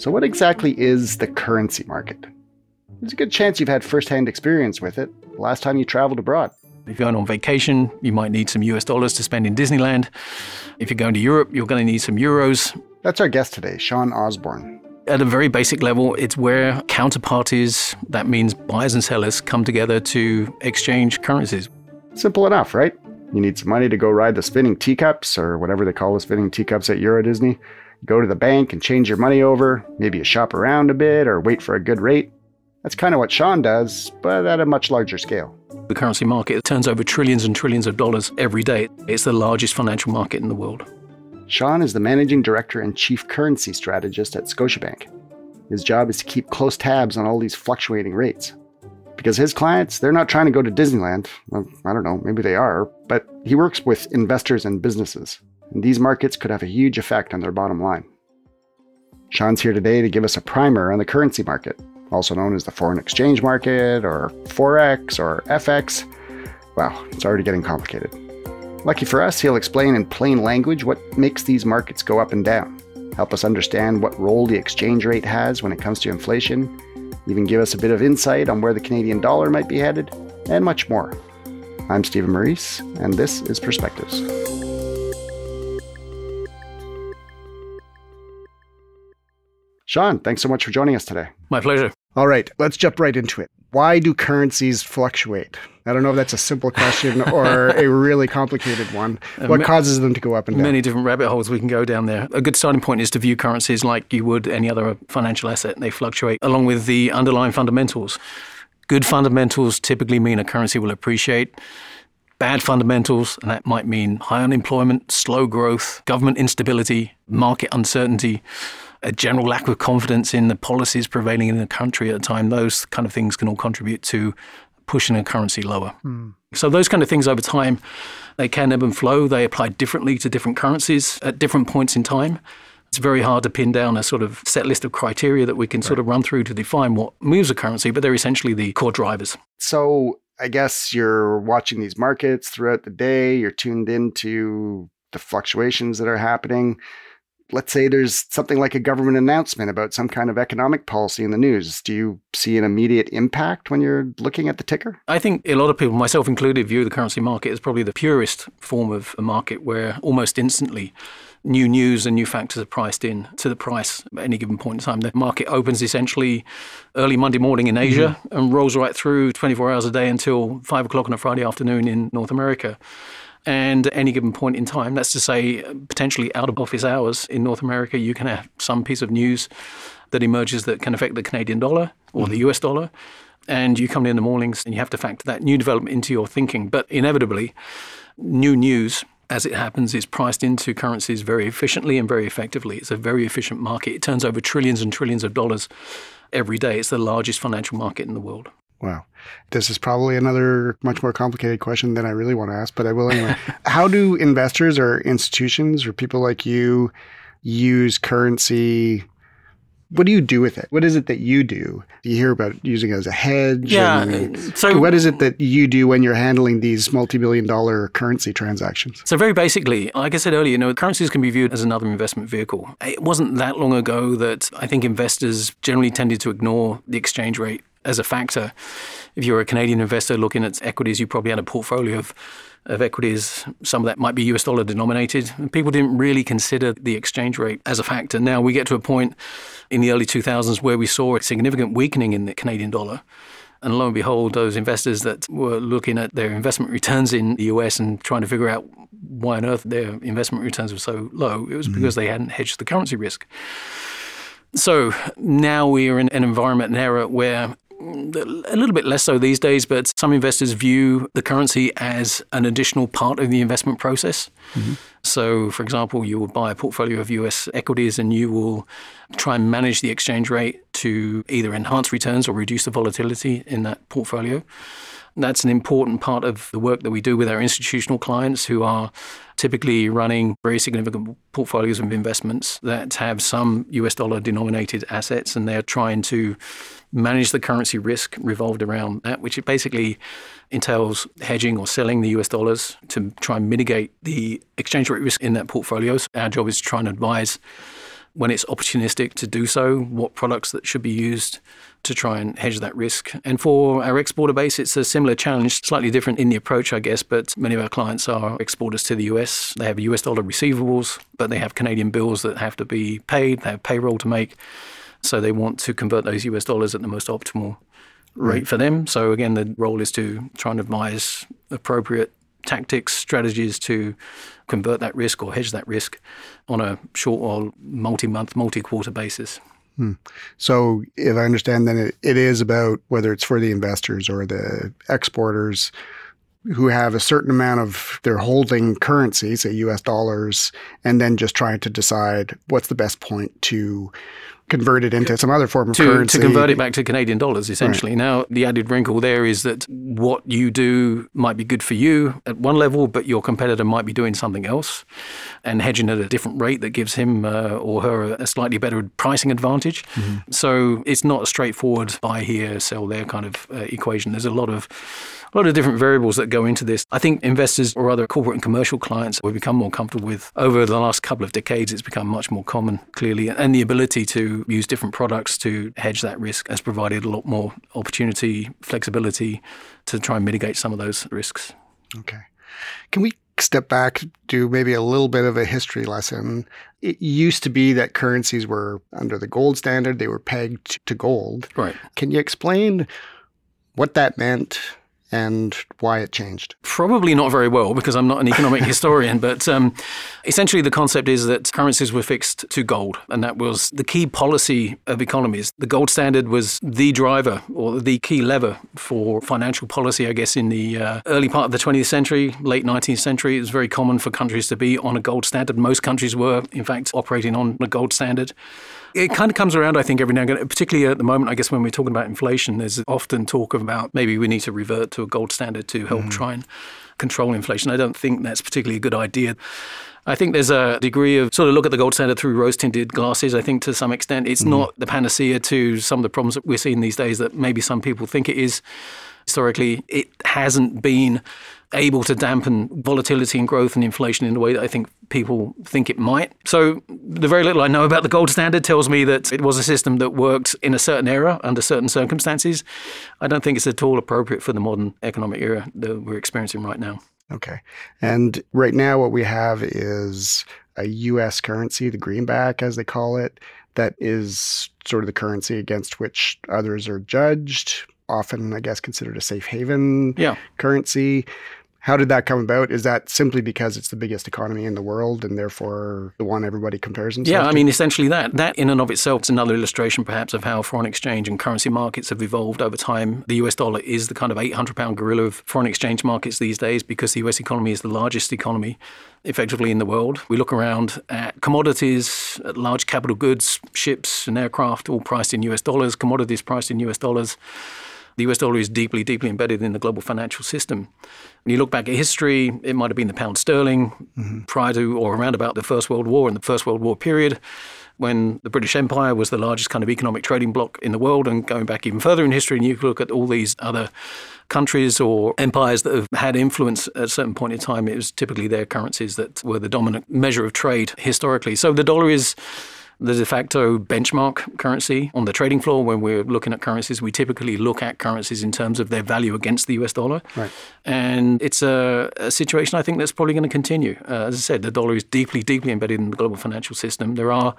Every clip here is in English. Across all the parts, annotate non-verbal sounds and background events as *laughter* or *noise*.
So, what exactly is the currency market? There's a good chance you've had firsthand experience with it the last time you traveled abroad. If you're going on vacation, you might need some US dollars to spend in Disneyland. If you're going to Europe, you're going to need some euros. That's our guest today, Shaun Osbourne. At a very basic level, it's where counterparties, that means buyers and sellers, come together to exchange currencies. Simple enough, right? You need some money to go ride the spinning teacups or whatever they call the spinning teacups at Euro Disney. Go to the bank and change your money over. Maybe you shop around a bit or wait for a good rate. That's kind of what Shaun does, but at a much larger scale. The currency market turns over trillions and trillions of dollars every day. It's the largest financial market in the world. Shaun is the managing director and chief currency strategist at Scotiabank. His job is to keep close tabs on all these fluctuating rates. Because his clients, they're not trying to go to Disneyland. Well, I don't know, maybe they are, but he works with investors and businesses. And these markets could have a huge effect on their bottom line. Shaun's here today to give us a primer on the currency market also known as the foreign exchange market or Forex or FX. Wow, it's already getting complicated. Lucky for us, he'll explain in plain language what makes these markets go up and down, help us understand what role the exchange rate has when it comes to inflation, even give us a bit of insight on where the Canadian dollar might be headed, and much more. I'm Stephen Maurice, and this is Perspectives. Shaun, thanks so much for joining us today. My pleasure. All right, let's jump right into it. Why do currencies fluctuate? I don't know if that's a simple question *laughs* or a really complicated one. Uh, what causes them to go up and down? Many different rabbit holes we can go down there. A good starting point is to view currencies like you would any other financial asset. They fluctuate along with the underlying fundamentals. Good fundamentals typically mean a currency will appreciate. Bad fundamentals, and that might mean high unemployment, slow growth, government instability, market uncertainty a general lack of confidence in the policies prevailing in the country at the time, those kind of things can all contribute to pushing a currency lower. Mm. So those kind of things over time, they can ebb and flow. They apply differently to different currencies at different points in time. It's very hard to pin down a sort of set list of criteria that we can right. sort of run through to define what moves a currency, but they're essentially the core drivers. So I guess you're watching these markets throughout the day, you're tuned into the fluctuations that are happening let's say there's something like a government announcement about some kind of economic policy in the news. Do you see an immediate impact when you're looking at the ticker? I think a lot of people, myself included, view the currency market as probably the purest form of a market where almost instantly new news and new factors are priced in to the price at any given point in time. The market opens essentially early Monday morning in Asia mm-hmm. and rolls right through 24 hours a day until 5 o'clock on a Friday afternoon in North America. And at any given point in time, that's to say, potentially out of office hours in North America, you can have some piece of news that emerges that can affect the Canadian dollar or mm the US dollar. And you come in the mornings and you have to factor that new development into your thinking. But inevitably, new news as it happens, is priced into currencies very efficiently and very effectively. It's a very efficient market. It turns over trillions and trillions of dollars every day. It's the largest financial market in the world. Wow. This is probably another much more complicated question than I really want to ask, but I will anyway. *laughs* How do investors or institutions or people like you use currency? What do you do with it? What is it that you do? You hear about using it as a hedge. Yeah. Uh, so, what is it that you do when you're handling these multi-billion dollar currency transactions? So, very basically, like I said earlier, you know, currencies can be viewed as another investment vehicle. It wasn't that long ago that I think investors generally tended to ignore the exchange rate as a factor. If you're a Canadian investor looking at equities, you probably had a portfolio of of equities, some of that might be US dollar denominated. People didn't really consider the exchange rate as a factor. Now we get to a point in the early 2000s where we saw a significant weakening in the Canadian dollar. And lo and behold, those investors that were looking at their investment returns in the US and trying to figure out why on earth their investment returns were so low, it was mm-hmm. because they hadn't hedged the currency risk. So now we are in an environment, an era where a little bit less so these days, but some investors view the currency as an additional part of the investment process. Mm-hmm. So, for example, you will buy a portfolio of US equities and you will try and manage the exchange rate to either enhance returns or reduce the volatility in that portfolio. That's an important part of the work that we do with our institutional clients who are typically running very significant portfolios of investments that have some US dollar denominated assets and they're trying to manage the currency risk revolved around that, which basically entails hedging or selling the US dollars to try and mitigate the exchange rate risk in that portfolio. So our job is to try and advise when it's opportunistic to do so, what products that should be used to try and hedge that risk. And for our exporter base, it's a similar challenge, slightly different in the approach, I guess, but many of our clients are exporters to the US. They have US dollar receivables, but they have Canadian bills that have to be paid, they have payroll to make. So they want to convert those US dollars at the most optimal rate right. for them. So again, the role is to try and advise appropriate tactics, strategies to convert that risk or hedge that risk on a short or multi-month, multi-quarter basis. Hmm. So, if I understand, then it, it is about whether it's for the investors or the exporters who have a certain amount of their holding currency, say US dollars, and then just trying to decide what's the best point to convert it into some other form of to, currency. To convert it back to Canadian dollars, essentially. Right. Now, the added wrinkle there is that what you do might be good for you at one level, but your competitor might be doing something else and hedging at a different rate that gives him uh, or her a slightly better pricing advantage. Mm-hmm. So it's not a straightforward buy here, sell there kind of uh, equation. There's a lot of a lot of different variables that go into this. I think investors or other corporate and commercial clients will become more comfortable with over the last couple of decades. It's become much more common, clearly, and the ability to use different products to hedge that risk has provided a lot more opportunity, flexibility to try and mitigate some of those risks. Okay. Can we step back, do maybe a little bit of a history lesson? It used to be that currencies were under the gold standard, they were pegged to gold. Right. Can you explain what that meant? And why it changed? Probably not very well because I'm not an economic *laughs* historian, but um, essentially the concept is that currencies were fixed to gold, and that was the key policy of economies. The gold standard was the driver or the key lever for financial policy, I guess, in the uh, early part of the 20th century, late 19th century. It was very common for countries to be on a gold standard. Most countries were, in fact, operating on a gold standard. It kind of comes around, I think, every now and again, particularly at the moment, I guess, when we're talking about inflation, there's often talk about maybe we need to revert to a gold standard to help mm-hmm. try and control inflation. I don't think that's particularly a good idea. I think there's a degree of sort of look at the gold standard through rose tinted glasses. I think to some extent it's mm. not the panacea to some of the problems that we're seeing these days that maybe some people think it is. Historically, it hasn't been able to dampen volatility and growth and inflation in the way that I think people think it might. So the very little I know about the gold standard tells me that it was a system that worked in a certain era under certain circumstances. I don't think it's at all appropriate for the modern economic era that we're experiencing right now. Okay. And right now what we have is a US currency, the greenback as they call it, that is sort of the currency against which others are judged often, I guess, considered a safe haven yeah. currency. How did that come about? Is that simply because it's the biggest economy in the world and therefore the one everybody compares themselves Yeah, I to? mean, essentially that. That in and of itself is another illustration perhaps of how foreign exchange and currency markets have evolved over time. The US dollar is the kind of 800 pound gorilla of foreign exchange markets these days because the US economy is the largest economy effectively in the world. We look around at commodities, at large capital goods, ships and aircraft, all priced in US dollars, commodities priced in US dollars the US dollar is deeply, deeply embedded in the global financial system. When you look back at history, it might have been the pound sterling mm-hmm. prior to or around about the First World War and the First World War period when the British Empire was the largest kind of economic trading bloc in the world. And going back even further in history, and you look at all these other countries or empires that have had influence at a certain point in time, it was typically their currencies that were the dominant measure of trade historically. So the dollar is the de facto benchmark currency on the trading floor. When we're looking at currencies, we typically look at currencies in terms of their value against the US dollar. Right. And it's a, a, situation I think that's probably going to continue. Uh, as I said, the dollar is deeply, deeply embedded in the global financial system. There are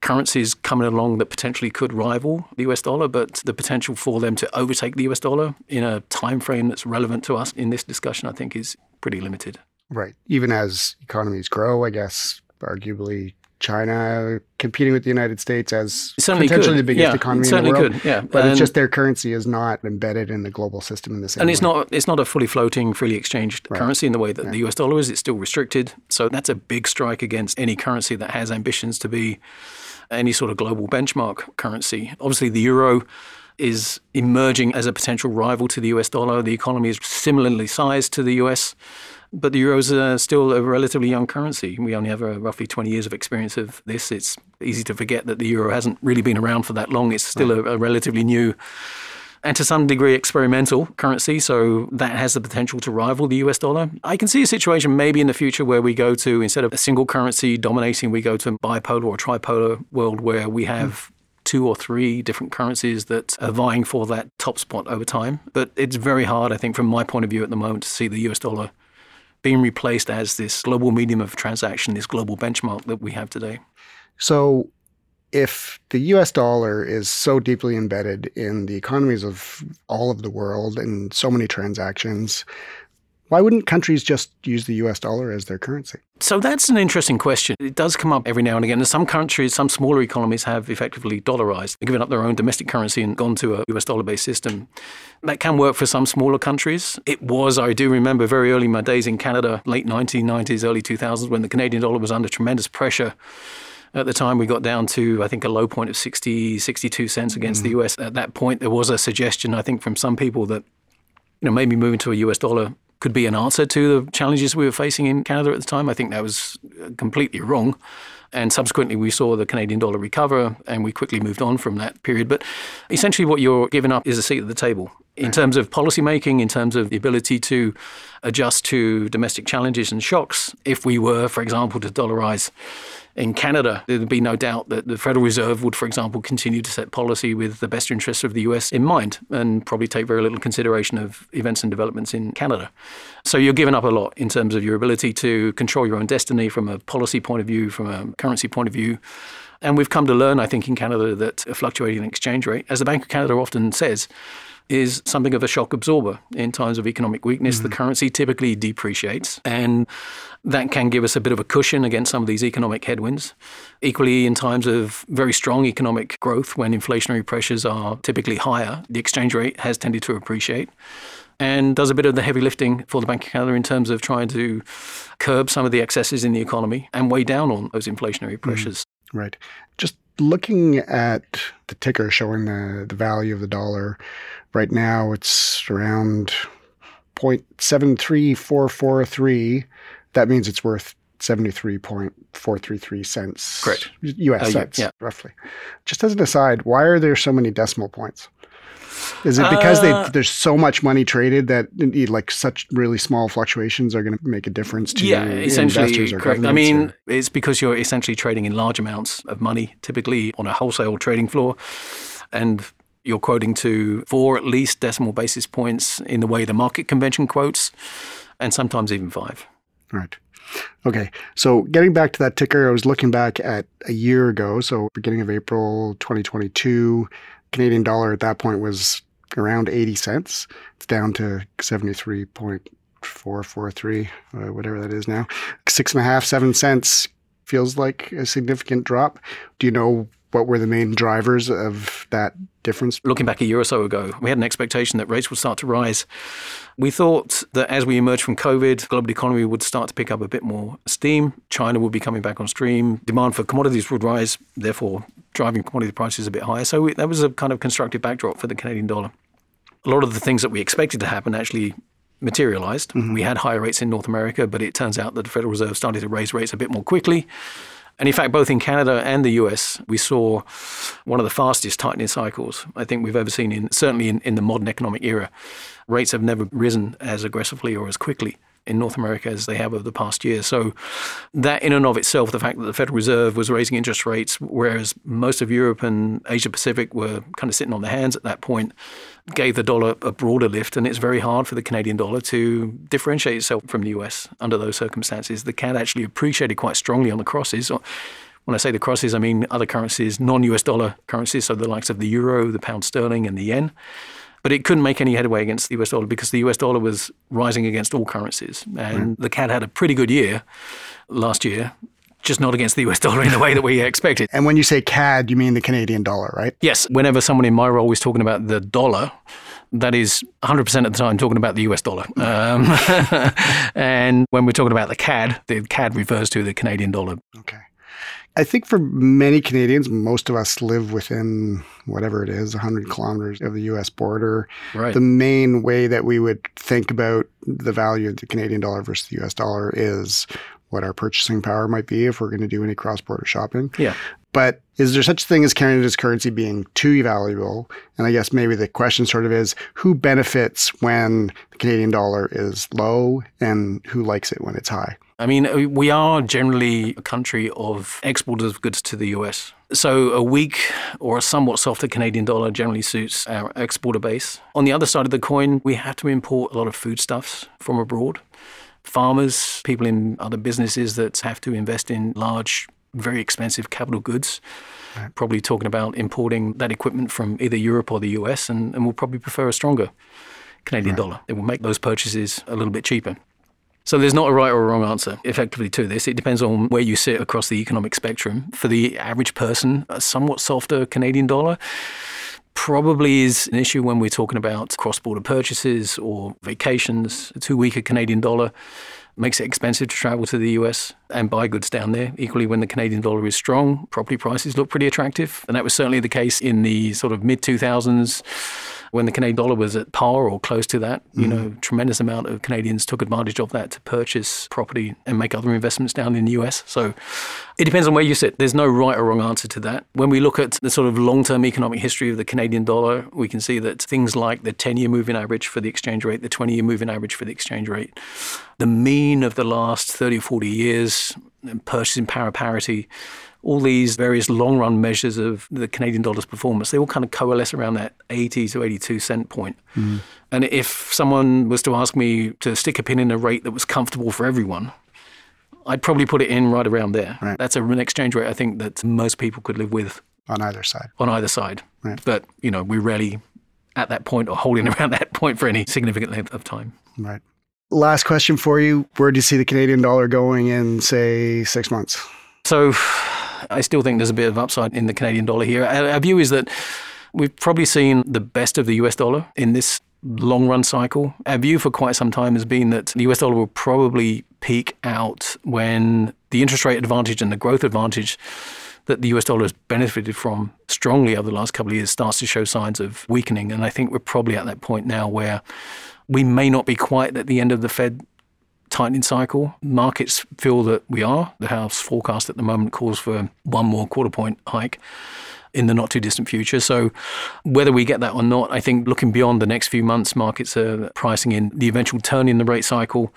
currencies coming along that potentially could rival the US dollar, but the potential for them to overtake the US dollar in a time frame that's relevant to us in this discussion, I think, is pretty limited. Right. Even as economies grow, I guess arguably China competing with the United States as potentially could. the biggest yeah, economy in the world. Could, yeah. But and it's just their currency is not embedded in the global system in the same And it's way. not it's not a fully floating, freely exchanged right. currency in the way that yeah. the US dollar is. It's still restricted. So that's a big strike against any currency that has ambitions to be any sort of global benchmark currency. Obviously the euro is emerging as a potential rival to the US dollar. The economy is similarly sized to the US. But the euro is uh, still a relatively young currency. We only have uh, roughly 20 years of experience of this. It's easy to forget that the euro hasn't really been around for that long. It's still a, a relatively new and to some degree experimental currency, so that has the potential to rival the US dollar. I can see a situation maybe in the future where we go to, instead of a single currency dominating, we go to a bipolar or tripolar world where we have mm. two or three different currencies that are vying for that top spot over time. But it's very hard, I think, from my point of view at the moment, to see the US dollar being replaced as this global medium of transaction, this global benchmark that we have today. So if the US dollar is so deeply embedded in the economies of all of the world and so many transactions, why wouldn't countries just use the US dollar as their currency? So that's an interesting question. It does come up every now and again. And some countries, some smaller economies have effectively dollarized, given up their own domestic currency and gone to a US dollar based system. That can work for some smaller countries. It was, I do remember very early in my days in Canada, late 1990s, early 2000s, when the Canadian dollar was under tremendous pressure at the time, we got down to, I think, a low point of 60, 62 cents against mm. the US. At that point, there was a suggestion, I think, from some people that, you know, maybe moving to a US dollar could be an answer to the challenges we were facing in Canada at the time. I think that was uh, completely wrong. And subsequently, we saw the Canadian dollar recover and we quickly moved on from that period. But essentially, what you're giving up is a seat at the table in terms of policymaking, in terms of the ability to adjust to domestic challenges and shocks. If we were, for example, to dollarize in Canada, there'd be no doubt that the Federal Reserve would, for example, continue to set policy with the best interests of the US in mind and probably take very little consideration of events and developments in Canada. So you're giving up a lot in terms of your ability to control your own destiny from a policy point of view, from a currency point of view. And we've come to learn, I think, in Canada that a fluctuating exchange rate, as the Bank of Canada often says, is something of a shock absorber. In times of economic weakness, mm-hmm. the currency typically depreciates, and that can give us a bit of a cushion against some of these economic headwinds. Equally, in times of very strong economic growth, when inflationary pressures are typically higher, the exchange rate has tended to appreciate and does a bit of the heavy lifting for the Bank of Canada in terms of trying to curb some of the excesses in the economy and weigh down on those inflationary mm-hmm. pressures. Mm, right. Just looking at the ticker showing the, the value of the dollar, right now it's around 0.73443. That means it's worth 73.433 cents. Correct. US uh, cents, yeah. roughly. Just as an aside, why are there so many decimal points? Is it because uh, they, there's so much money traded that like such really small fluctuations are going to make a difference to yeah, essentially correct. I mean, or? it's because you're essentially trading in large amounts of money, typically on a wholesale trading floor, and you're quoting to four at least decimal basis points in the way the market convention quotes, and sometimes even five. Right. Okay. So getting back to that ticker, I was looking back at a year ago, so beginning of April 2022, Canadian dollar at that point was around 80 cents. It's down to 73.443, uh, whatever that is now. Six and a half, seven cents feels like a significant drop. Do you know what were the main drivers of that difference? Looking back a year or so ago, we had an expectation that rates would start to rise. We thought that as we emerged from COVID, the global economy would start to pick up a bit more steam. China would be coming back on stream. Demand for commodities would rise, therefore driving commodity prices a bit higher. So we, that was a kind of constructive backdrop for the Canadian dollar. A lot of the things that we expected to happen actually materialized. Mm-hmm. We had higher rates in North America, but it turns out that the Federal Reserve started to raise rates a bit more quickly. And in fact, both in Canada and the US, we saw one of the fastest tightening cycles I think we've ever seen, in, certainly in, in the modern economic era. Rates have never risen as aggressively or as quickly in North America as they have over the past year. So that in and of itself, the fact that the Federal Reserve was raising interest rates, whereas most of Europe and Asia Pacific were kind of sitting on their hands at that point, gave the dollar a broader lift. And it's very hard for the Canadian dollar to differentiate itself from the US under those circumstances. The CAD actually appreciated quite strongly on the crosses. When I say the crosses, I mean other currencies, non US dollar currencies, so the likes of the euro, the pound sterling, and the yen. But it couldn't make any headway against the US dollar because the US dollar was rising against all currencies. And the CAD had a pretty good year last year, just not against the US dollar in the way that we expected. And when you say CAD, you mean the Canadian dollar, right? Yes. Whenever someone in my role is talking about the dollar, that is 100% of the time talking about the US dollar. Um, *laughs* and when we're talking about the CAD, the CAD refers to the Canadian dollar. Okay. I think for many Canadians, most of us live within whatever it is, 100 kilometers of the US border. Right. The main way that we would think about the value of the Canadian dollar versus the US dollar is what our purchasing power might be if we're going to do any cross border shopping. Yeah. But is there such a thing as Canada's currency being too valuable? And I guess maybe the question sort of is who benefits when the Canadian dollar is low and who likes it when it's high? I mean, uh, we are generally a country of exporters of goods to the US. So a weak or a somewhat softer Canadian dollar generally suits our exporter base. On the other side of the coin, we have to import a lot of foodstuffs from abroad. Farmers, people in other businesses that have to invest in large, very expensive capital goods. Probably talking about importing that equipment from either Europe or the US, and, and will probably prefer a stronger Canadian right. dollar. It will make those purchases a little bit cheaper. So there's not a right or a wrong answer effectively to this. It depends on where you sit across the economic spectrum. For the average person, a somewhat softer Canadian dollar probably is an issue when we're talking about cross border purchases or vacations. A too weaker Canadian dollar makes it expensive to travel to the US and buy goods down there. Equally, when the Canadian dollar is strong, property prices look pretty attractive. And that was certainly the case in the sort of mid 2000s when the Canadian dollar was at par or close to that, you mm know, tremendous amount of Canadians took advantage of that to purchase property and make other investments down in the US. So it depends on where you sit. There's no right or wrong answer to that. When we look at the sort of long term economic history of the Canadian dollar, we can see that things like the 10 year moving average for the exchange rate, the 20 year moving average for the exchange rate, the mean of the last 30 or 40 years, purchasing power parity, all these various long run measures of the Canadian dollar's performance, they all kind of coalesce around that 80 to 82 cent point. Mm. And if someone was to ask me to stick a pin in a rate that was comfortable for everyone, I'd probably put it in right around there. Right. That's an exchange rate I think that most people could live with. On either side. On either side. Right. But, you know, we're rarely at that point or holding *laughs* around that point for any significant length of time. Right. Last question for you. Where do you see the Canadian dollar going in, say, six months? So I still think there's a bit of upside in the Canadian dollar here. Our, view is that we've probably seen the best of the US dollar in this long run cycle. Our view for quite some time has been that the US dollar will probably peak out when the interest rate advantage and the growth advantage that the US dollar has benefited from strongly over the last couple of years starts to show signs of weakening. And I think we're probably at that point now where we may not be quite at the end of the Fed tightening cycle. Markets feel that we are. The House forecast at the moment calls for one more quarter point hike in the not too distant future. So, whether we get that or not, I think looking beyond the next few months, markets are pricing in the eventual turn in the rate cycle.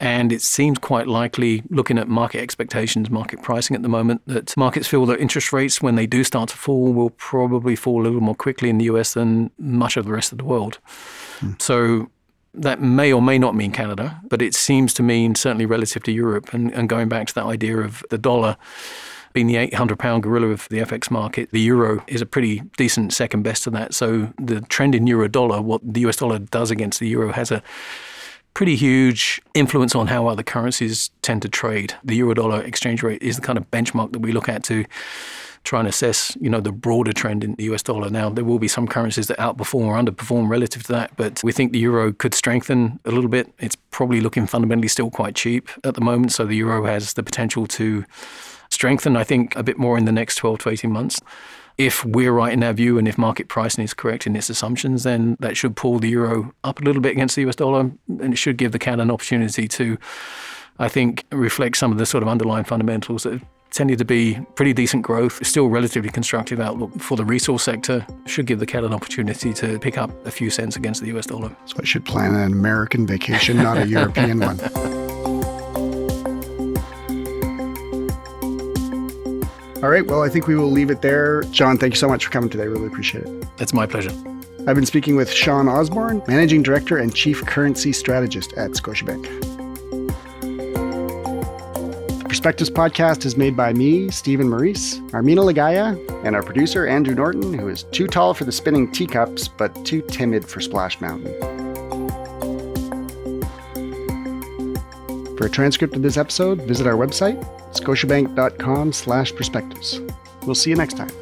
And it seems quite likely, looking at market expectations, market pricing at the moment, that markets feel that interest rates, when they do start to fall, will probably fall a little more quickly in the US than much of the rest of the world. Hmm. So, that may or may not mean Canada, but it seems to mean certainly relative to Europe. And, and going back to that idea of the dollar being the 800 pound gorilla of the FX market, the euro is a pretty decent second best to that. So the trend in euro dollar, what the US dollar does against the euro, has a pretty huge influence on how other currencies tend to trade. The euro dollar exchange rate is the kind of benchmark that we look at to try and assess, you know, the broader trend in the US dollar. Now, there will be some currencies that outperform or underperform relative to that, but we think the euro could strengthen a little bit. It's probably looking fundamentally still quite cheap at the moment, so the euro has the potential to strengthen, I think, a bit more in the next 12 to 18 months. If we're right in our view and if market pricing is correct in its assumptions, then that should pull the euro up a little bit against the US dollar and it should give the CAD an opportunity to, I think, reflect some of the sort of underlying fundamentals that tended to be pretty decent growth, still relatively constructive outlook for the resource sector. Should give the CAD an opportunity to pick up a few cents against the US dollar. So I should plan an American vacation, not a European one. *laughs* All right. Well, I think we will leave it there. John, thank you so much for coming today. Really appreciate it. It's my pleasure. I've been speaking with Shaun Osbourne, Managing Director and Chief Currency Strategist at Scotiabank. Perspectives podcast is made by me, Stephen Maurice, Armina Lagaya, and our producer, Andrew Norton, who is too tall for the spinning teacups, but too timid for Splash Mountain. For a transcript of this episode, visit our website, scotiabank.com slash perspectives. We'll see you next time.